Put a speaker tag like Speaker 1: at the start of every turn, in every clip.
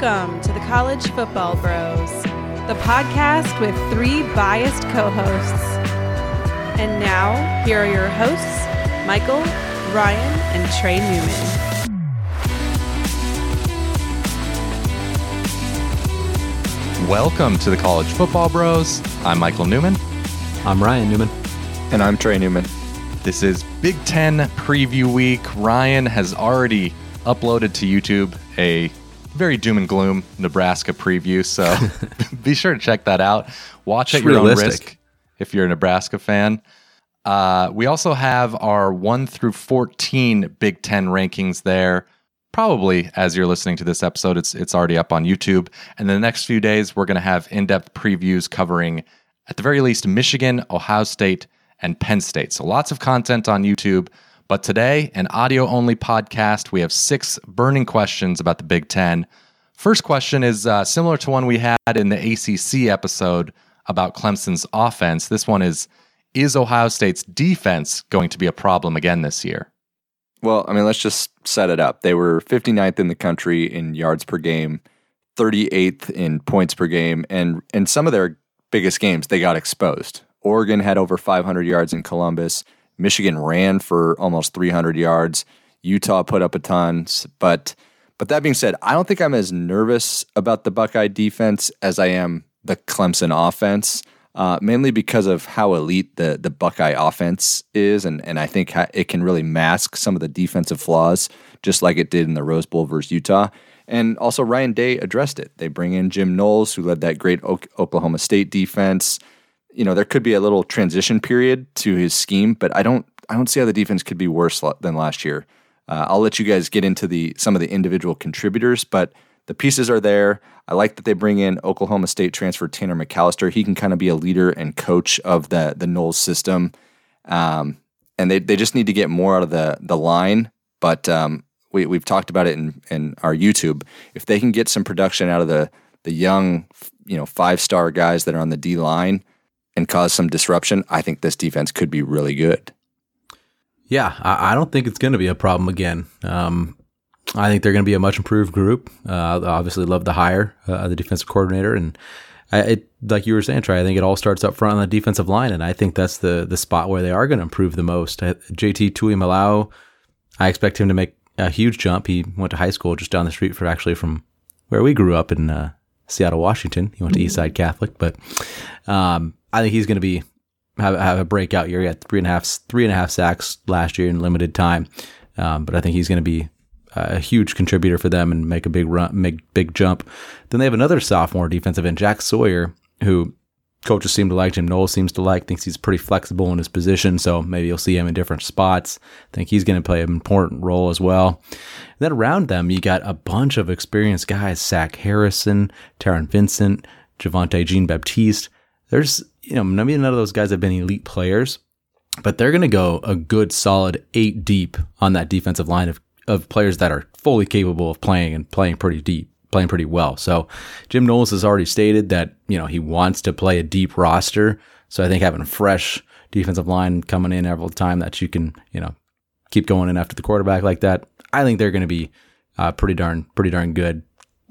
Speaker 1: Welcome to the College Football Bros, the podcast with three biased co hosts. And now, here are your hosts, Michael, Ryan, and Trey Newman.
Speaker 2: Welcome to the College Football Bros. I'm Michael Newman.
Speaker 3: I'm Ryan Newman.
Speaker 4: And I'm Trey Newman.
Speaker 2: This is Big Ten Preview Week. Ryan has already uploaded to YouTube a very doom and gloom Nebraska preview, so be sure to check that out. Watch
Speaker 3: It's
Speaker 2: at your own risk if you're a Nebraska fan. Uh, we also have our 1 through 14 Big Ten rankings there. Probably as you're listening to this episode, it's it's already up on YouTube. And in the next few days, we're going to have in-depth previews covering, at the very least, Michigan, Ohio State, and Penn State. So lots of content on YouTube. But today, an audio-only podcast. We have six burning questions about the Big Ten. First question is uh, similar to one we had in the ACC episode about Clemson's offense. This one is Is Ohio State's defense going to be a problem again this year?
Speaker 4: Well, I mean, let's just set it up. They were 59th in the country in yards per game, 38th in points per game, and in some of their biggest games, they got exposed. Oregon had over 500 yards in Columbus. Michigan ran for almost 300 yards. Utah put up a ton, but but that being said, I don't think I'm as nervous about the Buckeye defense as I am the Clemson offense uh, mainly because of how elite the the Buckeye offense is, and and I think it can really mask some of the defensive flaws, just like it did in the Rose Bowl versus Utah. And also, Ryan Day addressed it. They bring in Jim Knowles, who led that great Oklahoma State defense. You know, there could be a little transition period to his scheme, but I don't I don't see how the defense could be worse la- than last year. Uh, I'll let you guys get into the some of the individual contributors, but the pieces are there. I like that they bring in Oklahoma State transfer Tanner McCalister. He can kind of be a leader and coach of the the Knowles system, um, and they they just need to get more out of the the line. But um, we we've talked about it in in our YouTube. If they can get some production out of the the young, you know, five star guys that are on the D line and cause some disruption, I think this defense could be really good.
Speaker 3: Yeah, I, I don't think it's going to be a problem again. Um, I think they're going to be a much improved group. Uh, obviously, love the hire uh, the defensive coordinator, and I, it, like you were saying, Trey, I think it all starts up front on the defensive line, and I think that's the the spot where they are going to improve the most. Uh, JT Tuimoloau, I expect him to make a huge jump. He went to high school just down the street from actually from where we grew up in uh, Seattle, Washington. He went to Eastside Catholic, but um, I think he's going to be have, have a breakout year. He had three and a half three and a half sacks last year in limited time, um, but I think he's going to be a huge contributor for them and make a big run, make big jump. Then they have another sophomore defensive end, Jack Sawyer, who coaches seem to like. Jim Knowles seems to like. Thinks he's pretty flexible in his position, so maybe you'll see him in different spots. I think he's going to play an important role as well. And then around them, you got a bunch of experienced guys: Zach Harrison, Taron Vincent, Javontae Jean Baptiste. There's you know maybe none of those guys have been elite players, but they're going to go a good solid eight deep on that defensive line of, of players that are fully capable of playing and playing pretty deep, playing pretty well. So Jim Knowles has already stated that, you know, he wants to play a deep roster. So I think having a fresh defensive line coming in every time that you can, you know, keep going in after the quarterback like that, I think they're going to be uh, pretty darn, pretty darn good.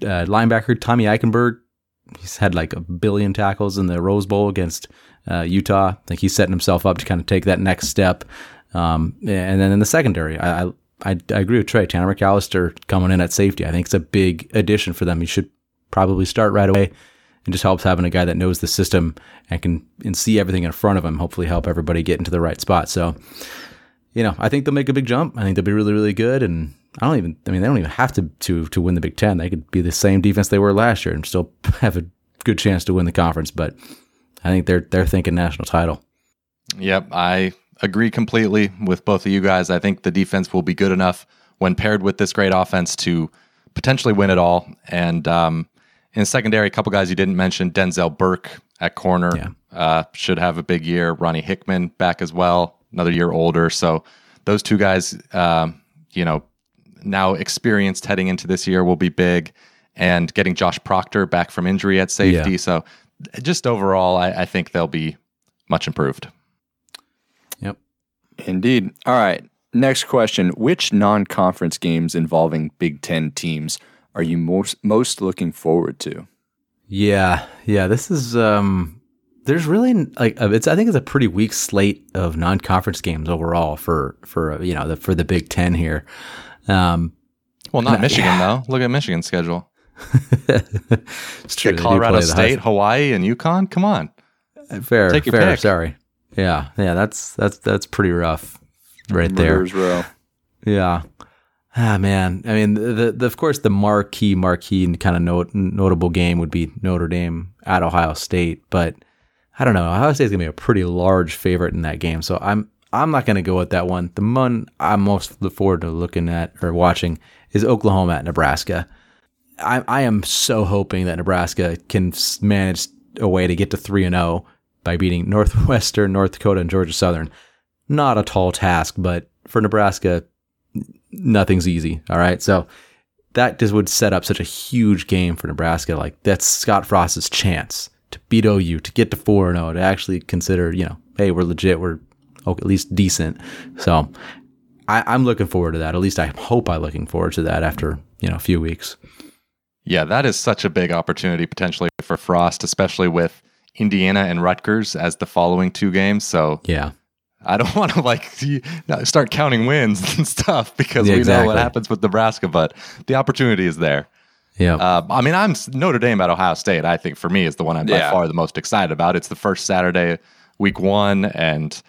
Speaker 3: Uh, linebacker Tommy Eichenberg, he's had like a billion tackles in the Rose Bowl against uh, Utah. I think he's setting himself up to kind of take that next step. Um, and then in the secondary, I, I I agree with Trey. Tanner McCalister coming in at safety, I think it's a big addition for them. He should probably start right away, and just helps having a guy that knows the system and can and see everything in front of him. Hopefully, help everybody get into the right spot. So, you know, I think they'll make a big jump. I think they'll be really really good. And I don't even, I mean, they don't even have to to to win the Big Ten. They could be the same defense they were last year and still have a good chance to win the conference. But I think they're they're thinking national title.
Speaker 2: Yep, I agree completely with both of you guys. I think the defense will be good enough when paired with this great offense to potentially win it all. And um, in secondary, a couple guys you didn't mention Denzel Burke at corner
Speaker 3: Yeah.
Speaker 2: uh, should have a big year. Ronnie Hickman back as well, another year older. So those two guys, um, you know, now experienced heading into this year will be big. And getting Josh Proctor back from injury at safety.
Speaker 3: Yeah.
Speaker 2: So just overall, I, I think they'll be much improved.
Speaker 3: Yep.
Speaker 4: Indeed. All right. Next question. Which non conference games involving Big Ten teams are you most most looking forward to?
Speaker 3: Yeah, yeah. This is um. There's really like uh, it's. I think it's a pretty weak slate of non-conference games overall for for you know the, for the Big Ten here. Um,
Speaker 2: Well, not
Speaker 3: Uh,
Speaker 2: Michigan
Speaker 3: yeah.
Speaker 2: though. Look at Michigan's schedule.
Speaker 3: it's true.
Speaker 2: Get Colorado State, Hawaii, and UConn. Come on.
Speaker 3: Fair,
Speaker 2: Take your
Speaker 3: fair.
Speaker 2: pick.
Speaker 3: Sorry. Yeah, yeah. That's that's that's pretty rough, right there.
Speaker 4: Row.
Speaker 3: Yeah. Ah man, I mean, the, the of course the marquee marquee and kind of note, notable game would be Notre Dame at Ohio State, but I don't know. Ohio State's gonna be a pretty large favorite in that game, so I'm I'm not gonna go with that one. The one I'm most look forward to looking at or watching is Oklahoma at Nebraska. I I am so hoping that Nebraska can manage a way to get to three and zero by beating Northwestern, North Dakota, and Georgia Southern. Not a tall task, but for Nebraska, nothing's easy. All right. So that just would set up such a huge game for Nebraska. Like that's Scott Frost's chance to beat OU, to get to 4 0, to actually consider, you know, hey, we're legit, we're oh, at least decent. So I, I'm looking forward to that. At least I hope I'm looking forward to that after, you know, a few weeks.
Speaker 2: Yeah, that is such a big opportunity potentially for Frost, especially with Indiana and Rutgers as the following two games. So
Speaker 3: Yeah.
Speaker 2: I don't want to like start counting wins and stuff because
Speaker 3: Yeah,
Speaker 2: we know what happens with Nebraska, but the opportunity is there.
Speaker 3: Yeah.
Speaker 2: Uh, I mean, I'm Notre Dame at Ohio State. I think for me is the one I'm
Speaker 4: Yeah.
Speaker 2: by far the most excited about. It's the first Saturday, week one, and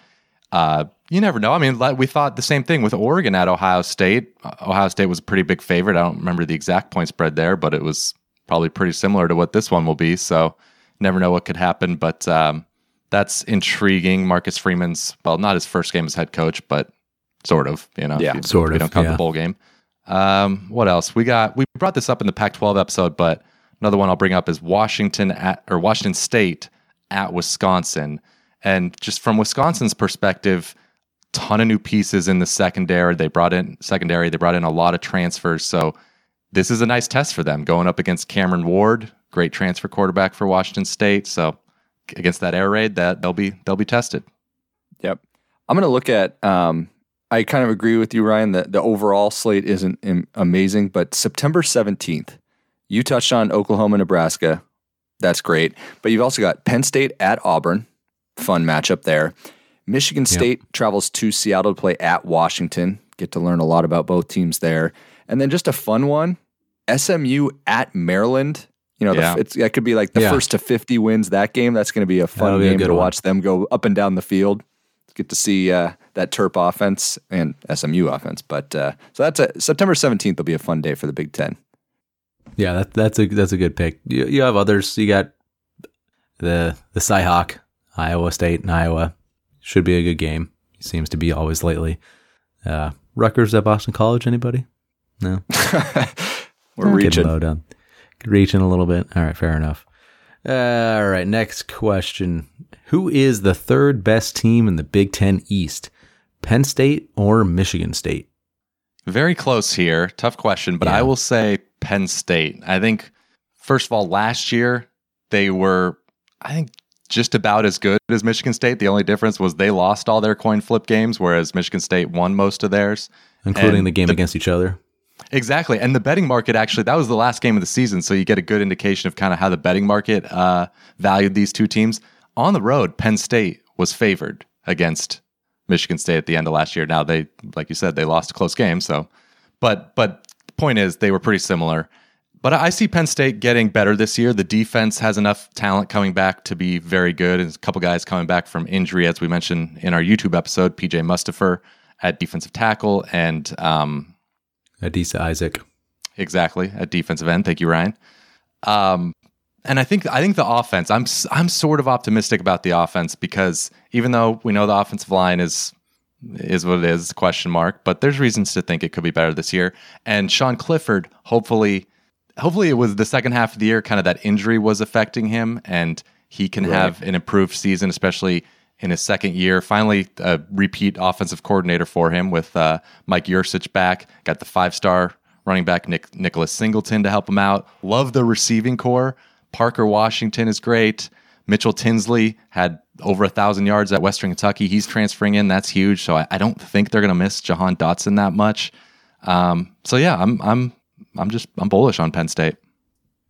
Speaker 2: uh, you never know. I mean, we thought the same thing with Oregon at Ohio State. Uh, Ohio State was a pretty big favorite. I don't remember the exact point spread there, but it was probably pretty similar to what this one will be. So, never know what could happen. But um, that's intriguing. Marcus Freeman's well, not his first game as head coach, but sort of. You know, if
Speaker 4: Yeah,
Speaker 2: you-
Speaker 3: sort
Speaker 2: if you
Speaker 3: of,
Speaker 2: don't count
Speaker 3: yeah.
Speaker 2: the bowl game. Um, what else? We got we brought this up in the Pac-12 episode, but another one I'll bring up is Washington at or Washington State at Wisconsin. And just from Wisconsin's perspective, ton of new pieces in the secondary. They brought in secondary, they brought in a lot of transfers. So this is a nice test for them going up against Cameron Ward, great transfer quarterback for Washington State. So against that air raid, that they'll be they'll be tested.
Speaker 4: Yep. I'm going to look at. Um, I kind of agree with you, Ryan. That the overall slate isn't amazing, but September 17th, you touched on Oklahoma, Nebraska. That's great, but you've also got Penn State at Auburn, fun matchup there. Michigan State travels to Seattle to play at Washington. Get to learn a lot about both teams there, and then just a fun one: SMU at Maryland. You know,
Speaker 2: Yeah.
Speaker 4: the, it's, that could be like the
Speaker 3: Yeah.
Speaker 4: first to 50 wins that game. That's going to be a fun
Speaker 3: be
Speaker 4: game
Speaker 3: good
Speaker 4: to
Speaker 3: one.
Speaker 4: watch them go up and down the field. Get to see uh, that Terp offense and SMU offense. But uh, so that's a September 17th will be a fun day for the Big Ten.
Speaker 3: Yeah, that, that's a that's a good pick. You, you have others. You got the the Cyhawk, Iowa State, and Iowa. Should be a good game. He seems to be always lately. Uh, Rutgers at Boston College. Anybody? No.
Speaker 4: We're
Speaker 3: Getting
Speaker 4: reaching.
Speaker 3: low down. Reaching a little bit. All right, fair enough. All right, next question. Who is the third best team in the Big Ten East? Penn State or Michigan State?
Speaker 2: Very close here. Tough question, but
Speaker 3: Yeah.
Speaker 2: I will say Penn State. I think, first of all, last year they were, I think, just about as good as Michigan State. The only difference was they lost all their coin flip games, whereas Michigan State won most of theirs.
Speaker 3: Including
Speaker 2: And
Speaker 3: the game
Speaker 2: the-
Speaker 3: against each other.
Speaker 2: Exactly. And the betting market actually, that was the last game of the season. So you get a good indication of kind of how the betting market uh, valued these two teams. On the road, Penn State was favored against Michigan State at the end of last year. Now they, like you said, they lost a close game. So, but, but the point is they were pretty similar. But I see Penn State getting better this year. The defense has enough talent coming back to be very good. And a couple guys coming back from injury, as we mentioned in our YouTube episode, PJ Mustipher at defensive tackle and um,
Speaker 3: Adisa Isaac.
Speaker 2: Exactly at defensive end. Thank you, Ryan. Um, and I think I think the offense. I'm I'm sort of optimistic about the offense because even though we know the offensive line is is what it is, question mark, but there's reasons to think it could be better this year. And Sean Clifford, hopefully, hopefully it was the second half of the year, kind of that injury was affecting him, and he can have an improved season, especially in his second year. Finally, a repeat offensive coordinator for him with uh, Mike Yurcich back. Got the five star running back Nick Nicholas Singleton to help him out. Love the receiving core. Parker Washington is great. Mitchell Tinsley had over a thousand yards at Western Kentucky. He's transferring in. That's huge. So I, I don't think they're going to miss Jahan Dotson that much. Um, so yeah, I'm I'm I'm just I'm bullish on Penn State.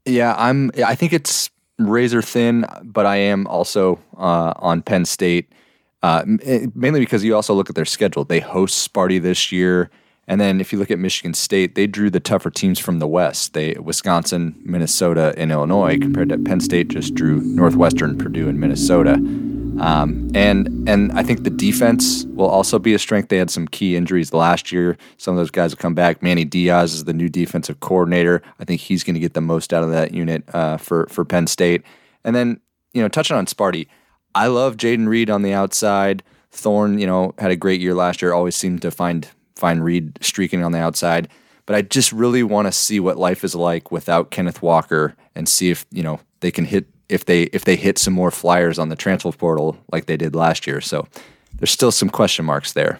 Speaker 4: Yeah, I'm. I think it's razor thin, but I am also uh, on Penn State, uh, eh, mainly because you also look at their schedule. They host Sparty this year, and then if you look at Michigan State, they drew the tougher teams from the West. They Wisconsin, Minnesota, and Illinois. Compared to Penn State, just drew Northwestern, Purdue, and Minnesota. Um, and and I think the defense will also be a strength. They had some key injuries last year. Some of those guys will come back. Manny Diaz is the new defensive coordinator. I think he's going to get the most out of that unit uh, for for Penn State. And then you know, touching on Sparty, I love Jayden Reed on the outside. Thorne, you know, had a great year last year. Always seemed to find find Reed streaking on the outside. But I just really want to see what life is like without Kenneth Walker and see if you know they can hit if they if they hit some more flyers on the transfer portal like they did last year. So there's still some question marks there.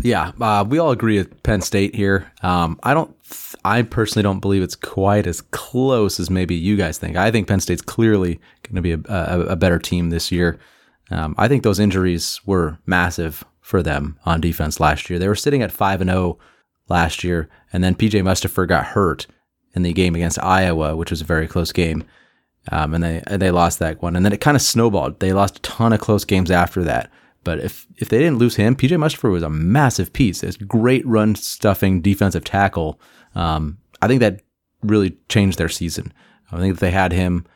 Speaker 3: Yeah, uh, we all agree with Penn State here. Um, I don't, I personally don't believe it's quite as close as maybe you guys think. I think Penn State's clearly going to be a, a, a, better team this year. Um, I think those injuries were massive for them on defense last year. They were sitting at five and zero oh last year, and then PJ Mustipher got hurt in the game against Iowa, which was a very close game. Um, and they they lost that one, and then it kind of snowballed. They lost a ton of close games after that. But if if they didn't lose him, PJ Mustipher was a massive piece. It's great run stuffing defensive tackle. Um, I think that really changed their season. I think if they had him,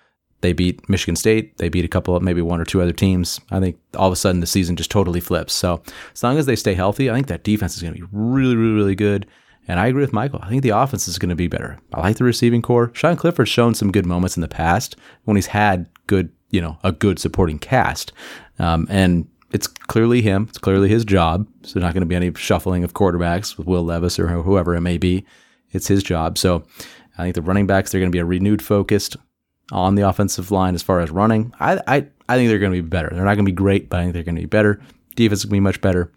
Speaker 3: they beat Michigan State. They beat a couple of maybe one or two other teams. I think all of a sudden the season just totally flips. So as long as they stay healthy, I think that defense is going to be really, really, really good. And I agree with Michael. I think the offense is going to be better. I like the receiving core. Sean Clifford's shown some good moments in the past when he's had good, you know, a good supporting cast. Um, and it's clearly him. It's clearly his job. So not going to be any shuffling of quarterbacks with Will Levis or whoever it may be. It's his job. So I think the running backs, they're going to be a renewed focused on the offensive line as far as running. I, I, I think they're going to be better. They're not going to be great, but I think they're going to be better. Defense is going to be much better.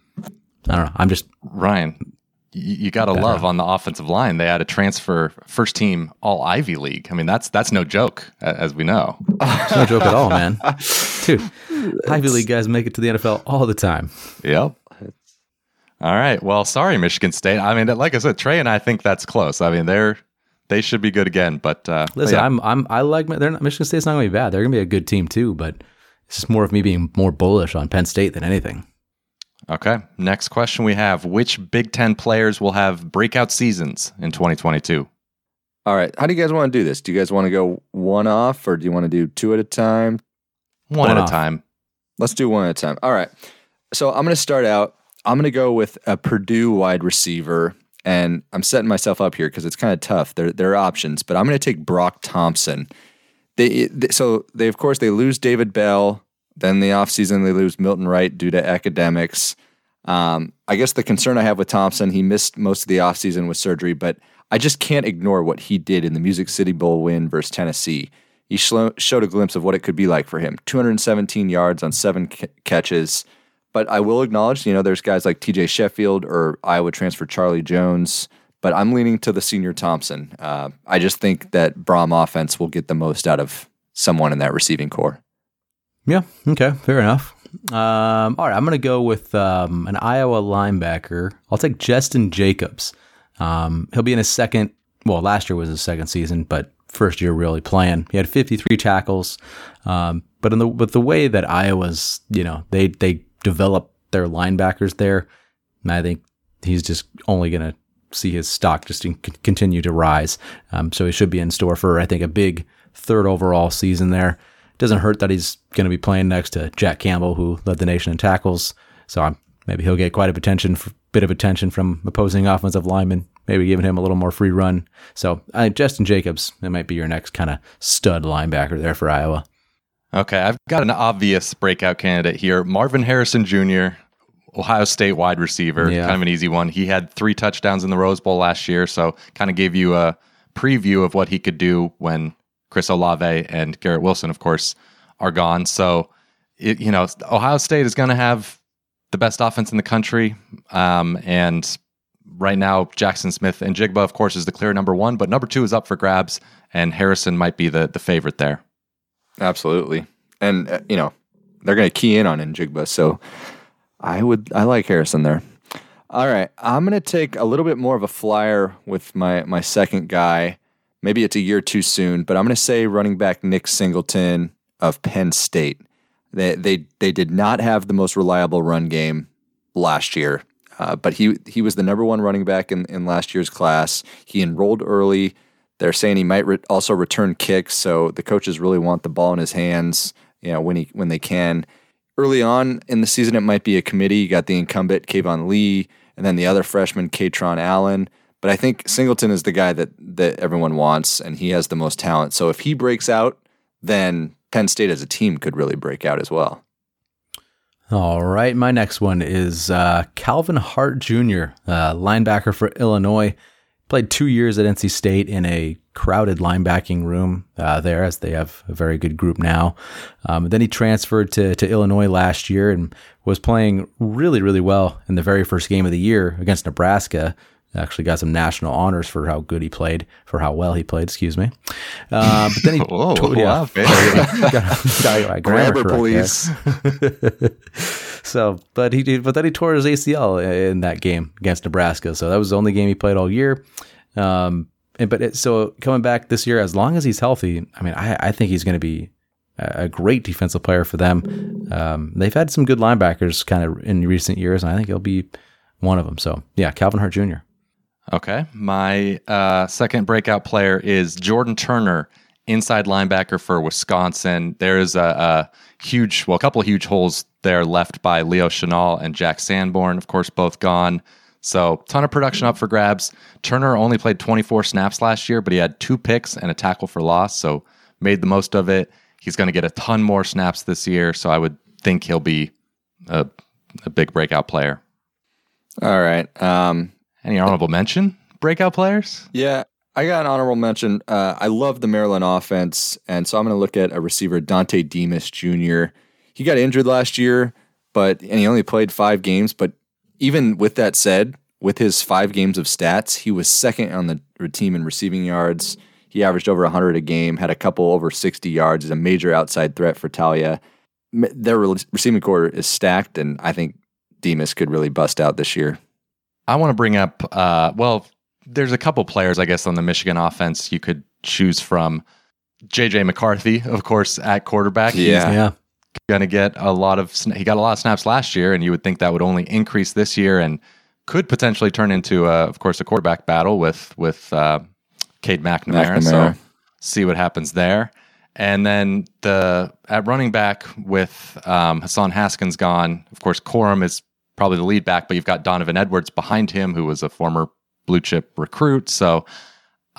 Speaker 3: I don't know. I'm just
Speaker 2: Ryan you, got to love on the offensive line. They had a transfer first team all Ivy League. I mean, that's that's no joke, as we know.
Speaker 3: it's no joke at all, man. Dude, Ivy League guys make it to the NFL all the time.
Speaker 2: Yep. All right. Well, sorry, Michigan State. I mean, like I said, Trey and I think that's close. I mean, they're they should be good again. But uh,
Speaker 3: listen,
Speaker 2: yeah.
Speaker 3: I'm I'm I like they're not, Michigan State's not going to be bad. They're going to be a good team too. But it's just more of me being more bullish on Penn State than anything.
Speaker 2: Okay. Next question we have Which Big Ten players will have breakout seasons in 2022?
Speaker 4: All right. How do you guys want to do this? Do you guys want to go one off or do you want to do two at a time?
Speaker 2: One, one at off. a time.
Speaker 4: Let's do one at a time. All right. So I'm going to start out. I'm going to go with a Purdue wide receiver. And I'm setting myself up here because it's kind of tough. There, there are options, but I'm going to take Broc Thompson. They, they, so they, of course, they lose David Bell. Then the offseason, they lose Milton Wright due to academics. Um, I guess the concern I have with Thompson, he missed most of the offseason with surgery, but I just can't ignore what he did in the Music City Bowl win versus Tennessee. He showed a glimpse of what it could be like for him 217 yards on seven c- catches. But I will acknowledge, you know, there's guys like TJ Sheffield or Iowa transfer Charlie Jones, but I'm leaning to the senior Thompson. Uh, I just think that Brohm offense will get the most out of someone in that receiving core.
Speaker 3: Yeah. Okay. Fair enough. Um, all right. I'm going to go with um, an Iowa linebacker. I'll take Jestin Jacobs. Um, he'll be in his second. Well, last year was his second season, but first year really playing. He had 53 tackles. Um, but in the with the way that Iowa's, you know, they they develop their linebackers there, And I think he's just only going to see his stock just continue to rise. Um, so he should be in store for I think a big third overall season there doesn't hurt that he's going to be playing next to Jack Campbell, who led the nation in tackles. So I'm, maybe he'll get quite a attention, bit of attention from opposing offensive linemen, maybe giving him a little more free run. So uh, Jestin Jacobs, that might be your next kind of stud linebacker there for Iowa.
Speaker 2: Okay, I've got an obvious breakout candidate here Marvin Harrison Jr., Ohio State wide receiver, yeah. kind of an easy one. He had three touchdowns in the Rose Bowl last year, so kind of gave you a preview of what he could do when Chris Olave and Garrett Wilson, of course, are gone. So, it, you know, Ohio State is going to have the best offense in the country. Um, and right now, Jackson Smith-Njigba, of course, is the clear number one, but number two is up for grabs, and Harrison might be the, the favorite there.
Speaker 4: Absolutely. And, uh, you know, they're going to key in on Njigba. So I would, I like Harrison there. All right, I'm going to take a little bit more of a flyer with my my second guy. Maybe it's a year too soon, but I'm going to say running back Nick Singleton of Penn State. They they they did not have the most reliable run game last year, uh, but he he was the number one running back in, in last year's class. He enrolled early. They're saying he might re- also return kicks, so the coaches really want the ball in his hands. You know when he when they can. Early on in the season, it might be a committee. You got the incumbent Keyvone Lee and then the other freshman, Kaytron Allen. But I think Singleton is the guy that that everyone wants, and he has the most talent. So if he breaks out, then Penn State as a team could really break out as well.
Speaker 3: All right, my next one is uh, Calvin Hart Jr., uh, linebacker for Illinois. Played two years at NC State in a crowded linebacking room uh, there, as they have a very good group now. Um, then he transferred to, to Illinois last year and was playing really, really well in the very first game of the year against Nebraska. Actually, got some national honors for how good he played, for how well he played. Excuse me. Uh, but then he,
Speaker 2: Whoa,
Speaker 3: to-
Speaker 2: wow, very-
Speaker 3: got, got my grammar
Speaker 4: Grammar, please.
Speaker 3: So, but he did, but then he tore his ACL in that game against Nebraska. So that was the only game he played all year. Um, and but it, so coming back this year, as long as he's healthy, I mean, I, I think he's going to be a a great defensive player for them. Um, they've had some good linebackers kind of in recent years, and I think he'll be one of them. So yeah, Calvin Hart Jr.
Speaker 2: Okay. My uh, second breakout player is Jordan Turner, inside linebacker for Wisconsin. There is a, a huge, well, a couple of huge holes there left by Leo Chenal and Jack Sanborn, of course, both gone. So, ton of production up for grabs. Turner only played 24 snaps last year, but he had two picks and a tackle for loss, so made the most of it. He's going to get a ton more snaps this year, so I would think he'll be a, a big breakout player.
Speaker 4: All right. Um,
Speaker 2: Any honorable mention breakout players?
Speaker 4: Yeah, I got an honorable mention. Uh, I love the Maryland offense, and so I'm going to look at a receiver, Dontay Demus Jr. He got injured last year, but and he only played five games. But even with that said, with his five games of stats, he was second on the team in receiving yards. He averaged over 100 a game, had a couple over 60 yards. Is a major outside threat for Taulia. Their receiving core is stacked, and I think Demas could really bust out this year.
Speaker 2: I want to bring up, uh, well, there's a couple players, I guess, on the Michigan offense you could choose from. JJ McCarthy, of course, at quarterback.
Speaker 4: Yeah.
Speaker 3: Yeah,
Speaker 2: going to get a lot of, sna- he got a lot of snaps last year, and you would think that would only increase this year and could potentially turn into, uh, of course, a quarterback battle with, with uh, Cade McNamara. So see what happens there. And then the at running back with um, Hassan Haskins gone, of course, Corum is probably the lead back, but you've got Donovan Edwards behind him, who was a former blue chip recruit. So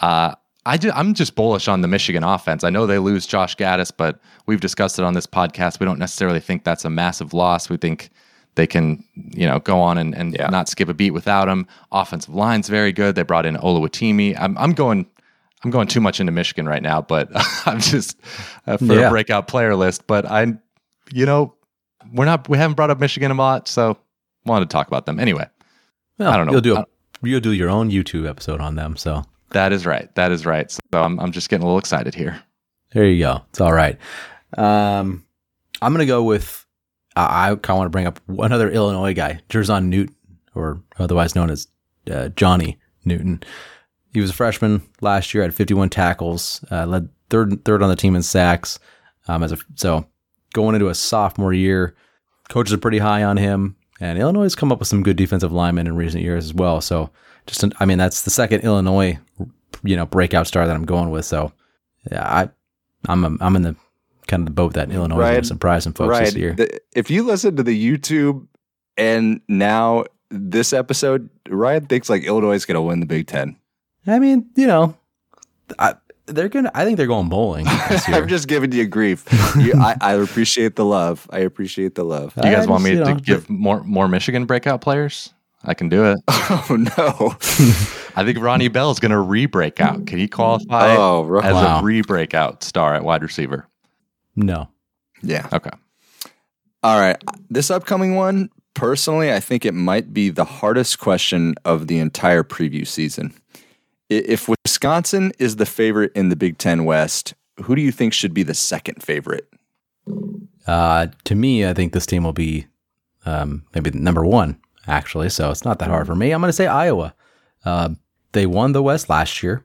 Speaker 2: uh, I ju- I'm just bullish on the Michigan offense. I know they lose Josh Gattis, but we've discussed it on this podcast. We don't necessarily think that's a massive loss. We think they can, you know, go on and, and
Speaker 4: Yeah.
Speaker 2: not skip a beat without him. Offensive line's very good. They brought in Oluwatimi. I'm, I'm going I'm going too much into Michigan right now, but I'm just uh, for
Speaker 3: Yeah.
Speaker 2: a breakout player list. But I, you know, we're not we haven't brought up Michigan a lot, so wanted to talk about them anyway.
Speaker 3: Well,
Speaker 2: I don't know.
Speaker 3: You'll do a, you'll do your own YouTube episode on them. So
Speaker 2: That is right. That is right. So I'm I'm just getting a little excited here.
Speaker 3: There you go. It's all right. Um, I'm gonna go with. I, I kind of want to bring up one other Illinois guy, Jer'Zhan Newton, or otherwise known as uh, Johnny Newton. He was a freshman last year, had 51 tackles, uh, led third third on the team in sacks. Um, as a so going into a sophomore year, coaches are pretty high on him, and Illinois has come up with some good defensive linemen in recent years as well. So just, an, I mean, that's the second Illinois, you know, breakout star that I'm going with. So yeah, I I'm I'm in the kind of the boat that Illinois is going
Speaker 4: Right.
Speaker 3: to surprise some folks this year.
Speaker 4: The- if you listen to the YouTube and now this episode, Ryan thinks like Illinois is going to win the Big Ten.
Speaker 3: I mean, you know, I, they're gonna. I think they're going bowling this year.
Speaker 4: I'm just giving you grief. You, I, I appreciate the love. I appreciate the love.
Speaker 2: Do you guys
Speaker 3: I
Speaker 2: want
Speaker 3: just,
Speaker 2: me
Speaker 3: you
Speaker 2: to
Speaker 3: know,
Speaker 2: give more more Michigan breakout players? I can do it.
Speaker 4: Oh no!
Speaker 2: I think Ronnie Bell is going to re-break out. Can he qualify
Speaker 4: oh ro-
Speaker 2: as
Speaker 3: wow.
Speaker 2: a re-breakout star at wide receiver?
Speaker 3: no.
Speaker 4: yeah.
Speaker 2: Okay.
Speaker 4: All right. This upcoming one, personally, I think it might be the hardest question of the entire preview season. If Wisconsin is the favorite in the Big Ten West, who do you think should be the second favorite?
Speaker 3: Uh, to me, I think this team will be um, maybe number one. actually, so it's not that hard for me. I'm going to say Iowa. Uh, they won the West last year,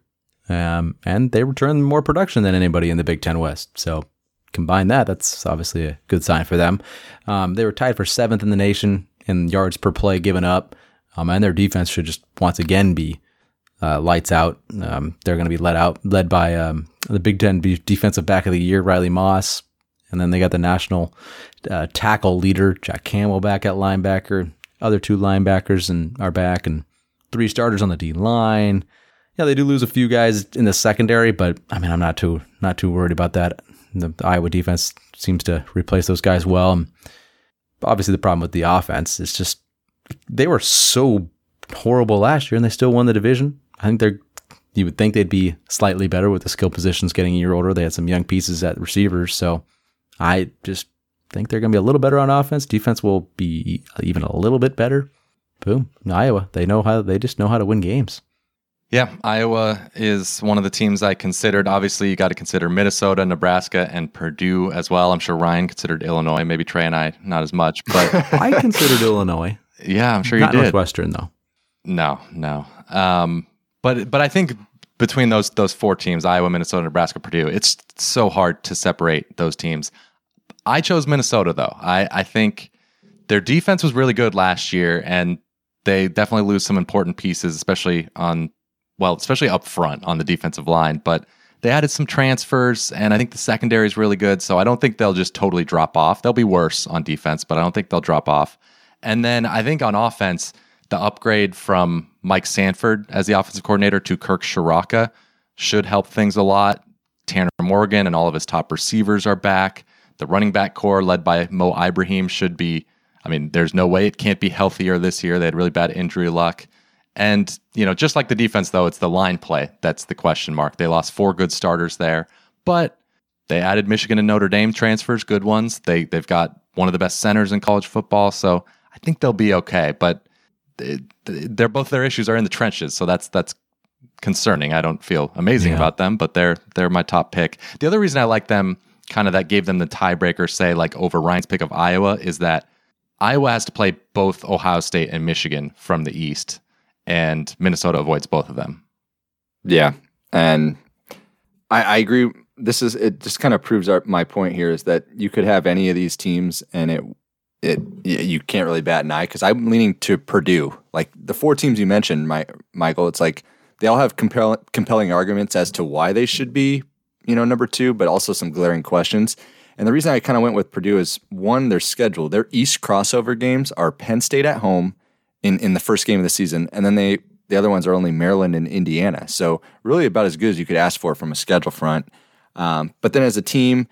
Speaker 3: um, and they returned more production than anybody in the Big Ten West. So combine that, that's obviously a good sign for them. Um, they were tied for seventh in the nation in yards per play given up, um, and their defense should just once again be uh, lights out. Um, they're going to be led out, led by um, the Big Ten defensive back of the year, Riley Moss, and then they got the national uh, tackle leader, Jack Campbell, back at linebacker. Other two linebackers and are back, and three starters on the D line. Yeah, they do lose a few guys in the secondary, but I mean, I'm not too not too worried about that. The, Iowa defense seems to replace those guys well. And obviously, the problem with the offense is just they were so horrible last year, and they still won the division. I think they're you would think they'd be slightly better with the skill positions getting a year older. They had some young pieces at receivers, so I just think they're going to be a little better on offense. Defense will be even a little bit better. Boom, Iowa. They know how. They just know how to win games.
Speaker 2: Yeah, Iowa is one of the teams I considered. Obviously, you got to consider Minnesota, Nebraska, and Purdue as well. I'm sure Ryan considered Illinois. Maybe Trey and I not as much, but
Speaker 3: I considered Illinois.
Speaker 2: Yeah, I'm sure
Speaker 3: Not
Speaker 2: you did.
Speaker 3: Northwestern though.
Speaker 2: No, no. Um, but but I think between those those four teams, Iowa, Minnesota, Nebraska, Purdue, it's so hard to separate those teams. I chose Minnesota though. I, I think their defense was really good last year, and they definitely lose some important pieces, especially on well, especially up front on the defensive line. But they added some transfers, and I think the secondary is really good. So I don't think they'll just totally drop off. They'll be worse on defense, but I don't think they'll drop off. And then I think on offense, the upgrade from Mike Sanford as the offensive coordinator to Kirk Ciarrocca should help things a lot. Tanner Morgan and all of his top receivers are back. The running back core led by Mo Ibrahim should be, I mean, there's no way it can't be healthier this year. They had really bad injury luck. And, you know, just like the defense, though, it's the line play that's the question mark. They lost four good starters there, but they added Michigan and Notre Dame transfers, good ones. They, they've got one of the best centers in college football. So I think they'll be okay. But they're both their issues are in the trenches. So that's, that's, concerning. I don't feel amazing
Speaker 3: Yeah.
Speaker 2: about them, but they're they're my top pick. The other reason I like them, kind of that gave them the tiebreaker, say like over Ryan's pick of Iowa, is that Iowa has to play both Ohio State and Michigan from the East, and Minnesota avoids both of them.
Speaker 4: Yeah, and I, I agree. This is it. Just kind of proves our, my point here is that you could have any of these teams, and it it you can't really bat an eye because I'm leaning to Purdue. Like the four teams you mentioned, my, Michael. It's like they all have compel, compelling arguments as to why they should be, you know, number two, but also some glaring questions. And the reason I kind of went with Purdue is one, their schedule. Their East crossover games are Penn State at home in, in the first game of the season, and then they the other ones are only Maryland and Indiana. So really about as good as you could ask for from a schedule front. Um, but then as a team,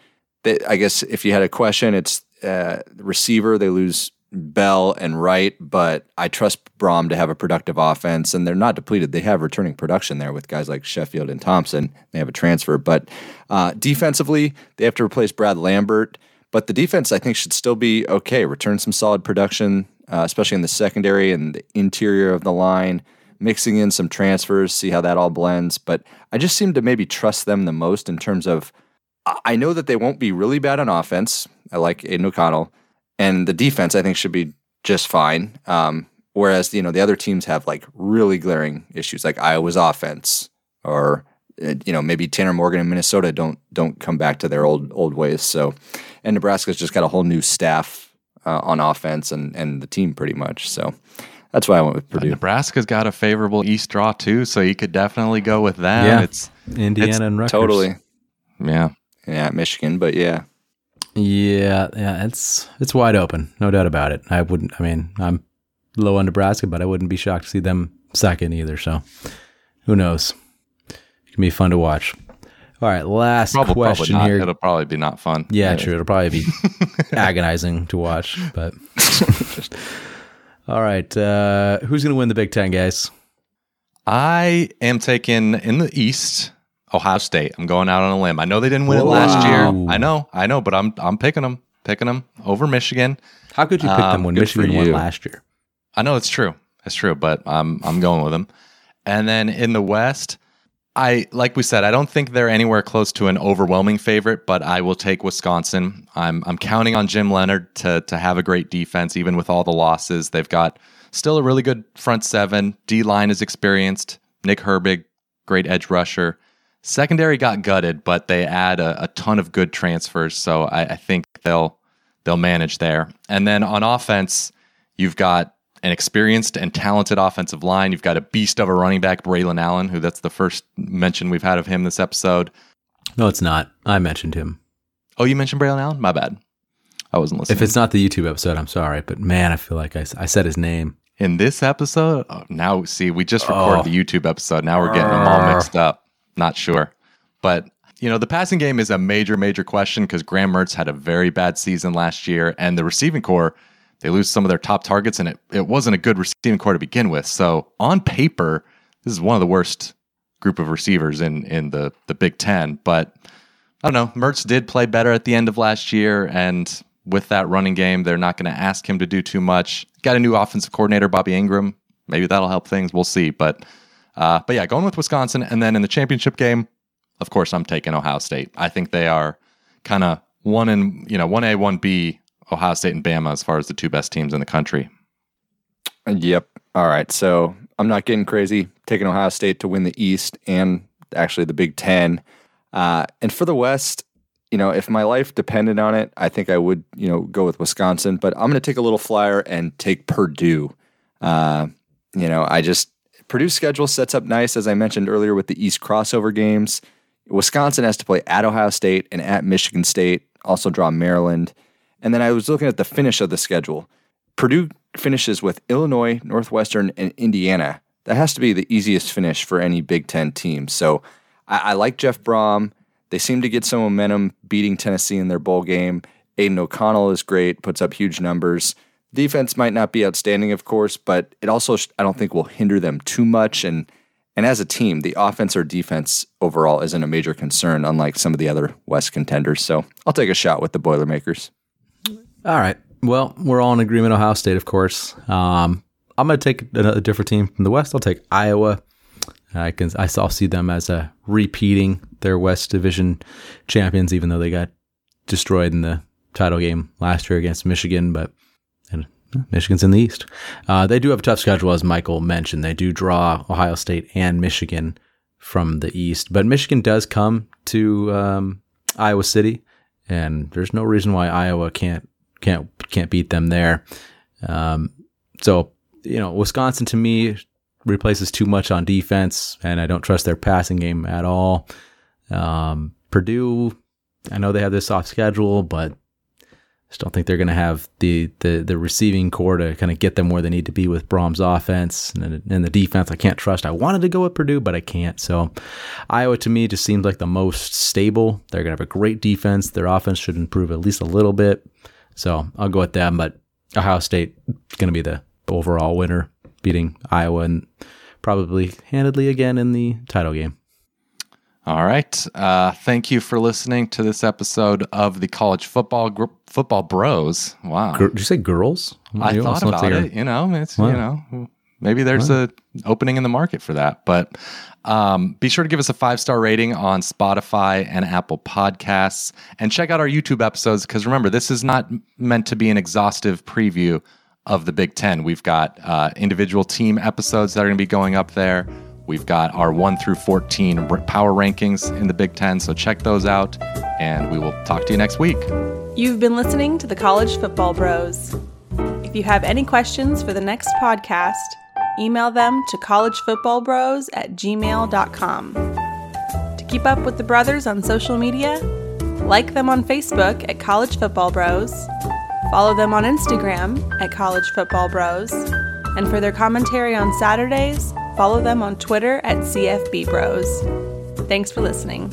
Speaker 4: I guess if you had a question, it's uh, receiver. They lose Bell and Wright, but I trust Brohm to have a productive offense, and they're not depleted. They have returning production there with guys like Sheffield and Thompson. They have a transfer, but uh, defensively, they have to replace Brad Lambert. But the defense, I think, should still be okay. Return some solid production, uh, especially in the secondary and the interior of the line. Mixing in some transfers, see how that all blends. But I just seem to maybe trust them the most in terms of I- I know that they won't be really bad on offense. I like Aidan O'Connell, and the defense I think should be just fine. Um, whereas you know the other teams have like really glaring issues, like Iowa's offense, or uh, you know maybe Tanner Morgan and Minnesota don't don't come back to their old old ways. So, and Nebraska's just got a whole new staff uh, on offense and and the team pretty much. So that's why I went with Purdue.
Speaker 2: Nebraska's got a favorable East draw too, so you could definitely go with that.
Speaker 3: Yeah.
Speaker 2: It's
Speaker 3: Indiana
Speaker 2: It's
Speaker 3: and Rutgers.
Speaker 4: Totally,
Speaker 2: yeah.
Speaker 4: Yeah, Michigan, but yeah,
Speaker 3: Yeah, yeah, it's it's wide open, no doubt about it. I wouldn't. I mean, I'm low on Nebraska, but I wouldn't be shocked to see them second either. So, who knows? It can be fun to watch. All right, last
Speaker 2: Probably, probably
Speaker 3: question
Speaker 2: not.
Speaker 3: here.
Speaker 2: It'll probably be not fun.
Speaker 3: Yeah, true. It'll probably be agonizing to watch, but all right. Uh, who's going to win the Big Ten, guys?
Speaker 2: I am taking in the East Ohio State. I'm going out on a limb. I know they didn't win it last year. I know, I know, but I'm I'm picking them, picking them over Michigan.
Speaker 3: How could you pick them
Speaker 2: Um,
Speaker 3: when Michigan won last year?
Speaker 2: I know it's true. It's true, but I'm I'm going with them. And then in the West, I like we said, I don't think they're anywhere close to an overwhelming favorite, but I will take Wisconsin. I'm I'm counting on Jim Leonhard to to have a great defense, even with all the losses. They've got still a really good front seven. D line is experienced. Nick Herbig, great edge rusher. Secondary got gutted, but they add a, a ton of good transfers, so I, I think they'll they'll manage there. And then on offense, you've got an experienced and talented offensive line. You've got a beast of a running back, Braylon Allen, who that's the first mention we've had of him this episode.
Speaker 3: No, it's not. I mentioned him.
Speaker 2: Oh, you mentioned Braylon Allen? My bad. I wasn't listening.
Speaker 3: If it's not the YouTube episode, I'm sorry, but man, I feel like I, I said his name.
Speaker 2: in this episode, oh, now see, we just recorded
Speaker 3: Oh.
Speaker 2: the YouTube episode. Now we're getting them all mixed up. Not sure. But, you know, the passing game is a major, major question because Graham Mertz had a very bad season last year, and the receiving core, they lose some of their top targets, and it, it wasn't a good receiving core to begin with. So on paper, this is one of the worst group of receivers in in the the Big Ten. But I don't know. Mertz did play better at the end of last year, and with that running game, they're not going to ask him to do too much. Got a new offensive coordinator, Bobby Engram. Maybe that'll help things. We'll see. But uh, but yeah, going with Wisconsin, and then in the championship game, of course, I'm taking Ohio State. I think they are kind of one in you know one A, one B. Ohio State and Bama as far as the two best teams in the country.
Speaker 4: Yep. All right. So I'm not getting crazy. Taking Ohio State to win the East and actually the Big Ten. Uh, and for the West, you know, if my life depended on it, I think I would, you know, go with Wisconsin. But I'm going to take a little flyer and take Purdue. Uh, you know, I just Purdue's schedule sets up nice, as I mentioned earlier, with the East crossover games. Wisconsin has to play at Ohio State and at Michigan State. Also draw Maryland. And then I was looking at the finish of the schedule. Purdue finishes with Illinois, Northwestern, and Indiana. That has to be the easiest finish for any Big Ten team. So I, I like Jeff Brohm. They seem to get some momentum beating Tennessee in their bowl game. Aidan O'Connell is great, puts up huge numbers. Defense might not be outstanding, of course, but it also I don't think will hinder them too much. And and as a team, the offense or defense overall isn't a major concern, unlike some of the other West contenders. So I'll take a shot with the Boilermakers.
Speaker 3: All right. Well, we're all in agreement. Ohio State, of course. Um, I'm going to take a, different team from the West. I'll take Iowa. I can I still see them as a repeating their West Division champions, even though they got destroyed in the title game last year against Michigan. But Michigan's in the East. Uh, they do have a tough schedule, as Michael mentioned. They do draw Ohio State and Michigan from the East, but Michigan does come to um, Iowa City, and there's no reason why Iowa can't can't can't beat them there. Um, so you know, Wisconsin to me replaces too much on defense, and I don't trust their passing game at all. Um, Purdue, I know they have this soft schedule, but just don't think they're going to have the, the the receiving core to kind of get them where they need to be with Brohm's offense and, and the defense. I can't trust. I wanted to go with Purdue, but I can't. So Iowa to me just seems like the most stable. They're going to have a great defense. Their offense should improve at least a little bit. So I'll go with them. But Ohio State is going to be the overall winner, beating Iowa and probably handedly again in the title game.
Speaker 2: All right. Uh, thank you for listening to this episode of the College Football gr- Football Bros. Wow.
Speaker 3: Gir- Did you say girls?
Speaker 2: I thought about it. You know, it's
Speaker 3: Wow.
Speaker 2: you know maybe there's a opening in the market for that. But um, be sure to give us a five star rating on Spotify and Apple Podcasts, and check out our YouTube episodes because remember this is not meant to be an exhaustive preview of the Big Ten. We've got uh, individual team episodes that are going to be going up there. We've got our 1 through 14 power rankings in the Big Ten, so check those out, and we will talk to you next week.
Speaker 1: You've been listening to the College Football Bros. If you have any questions for the next podcast, email them to collegefootballbros at gmail.com. To keep up with the brothers on social media, like them on Facebook at College Football Bros, follow them on Instagram at College Football Bros, and for their commentary on Saturdays, follow them on Twitter at CFB Bros. Thanks for listening.